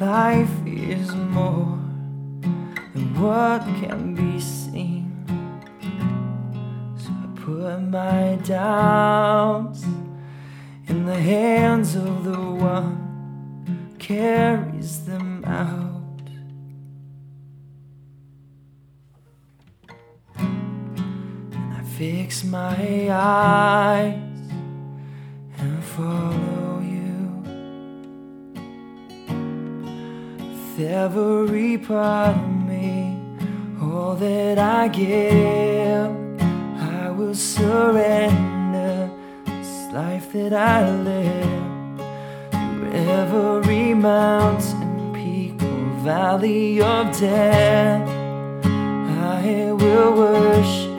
Life is more than what can be seen. So I put my doubts in the hands of the one who carries them out. fix my eyes and follow. Every part of me. All that I give, I will surrender. This life that I live, through every mountain, peak, or valley of death, I will worship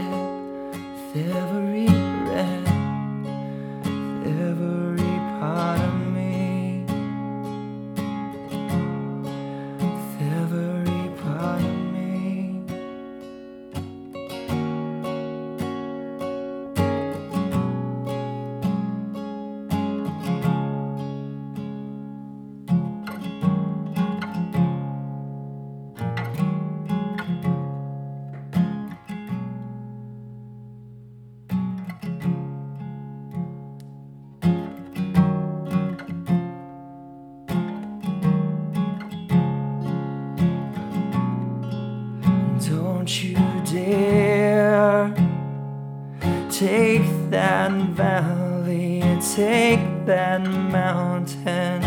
take that valley, take that mountain.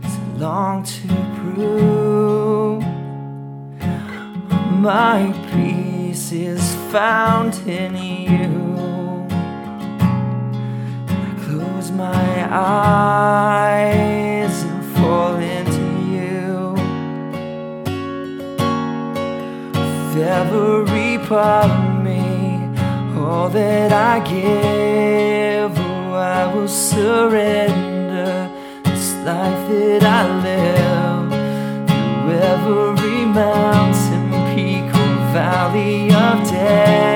'Cause I long to prove my peace is found in you. I close my eyes and fall into you. with every part all that I give, oh, I will surrender this life that I live through every mountain, peak, or valley of death.